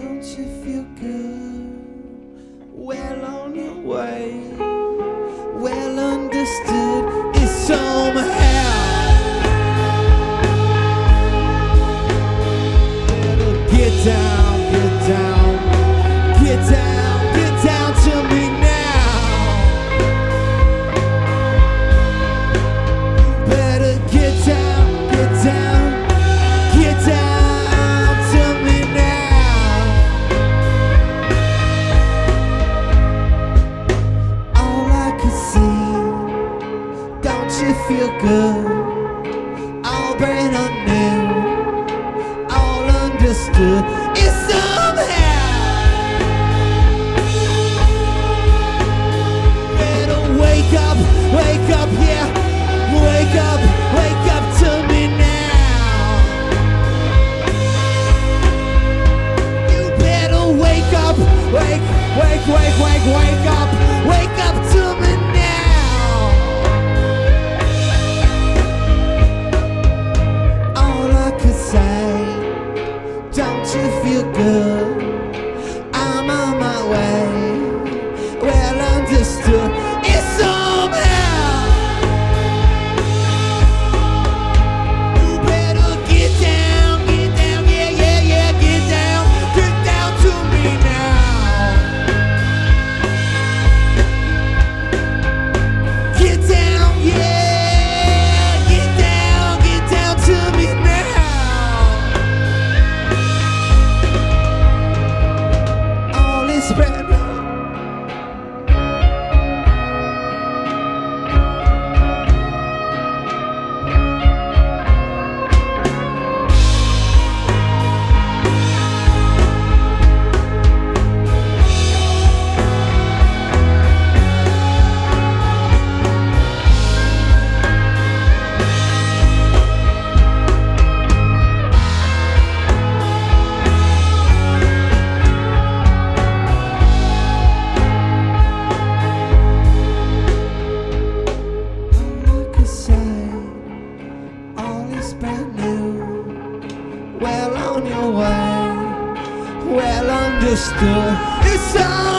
Don't you feel good? Well on your way. Well understood. It's somehow. Better Get down, you feel good? All brand new, all understood. Somehow. Better wake up, wake up, yeah. Wake up, wake up to me now. You better wake up, wake, wake, wake, wake, wake up, new. Well on your way, well understood. It's all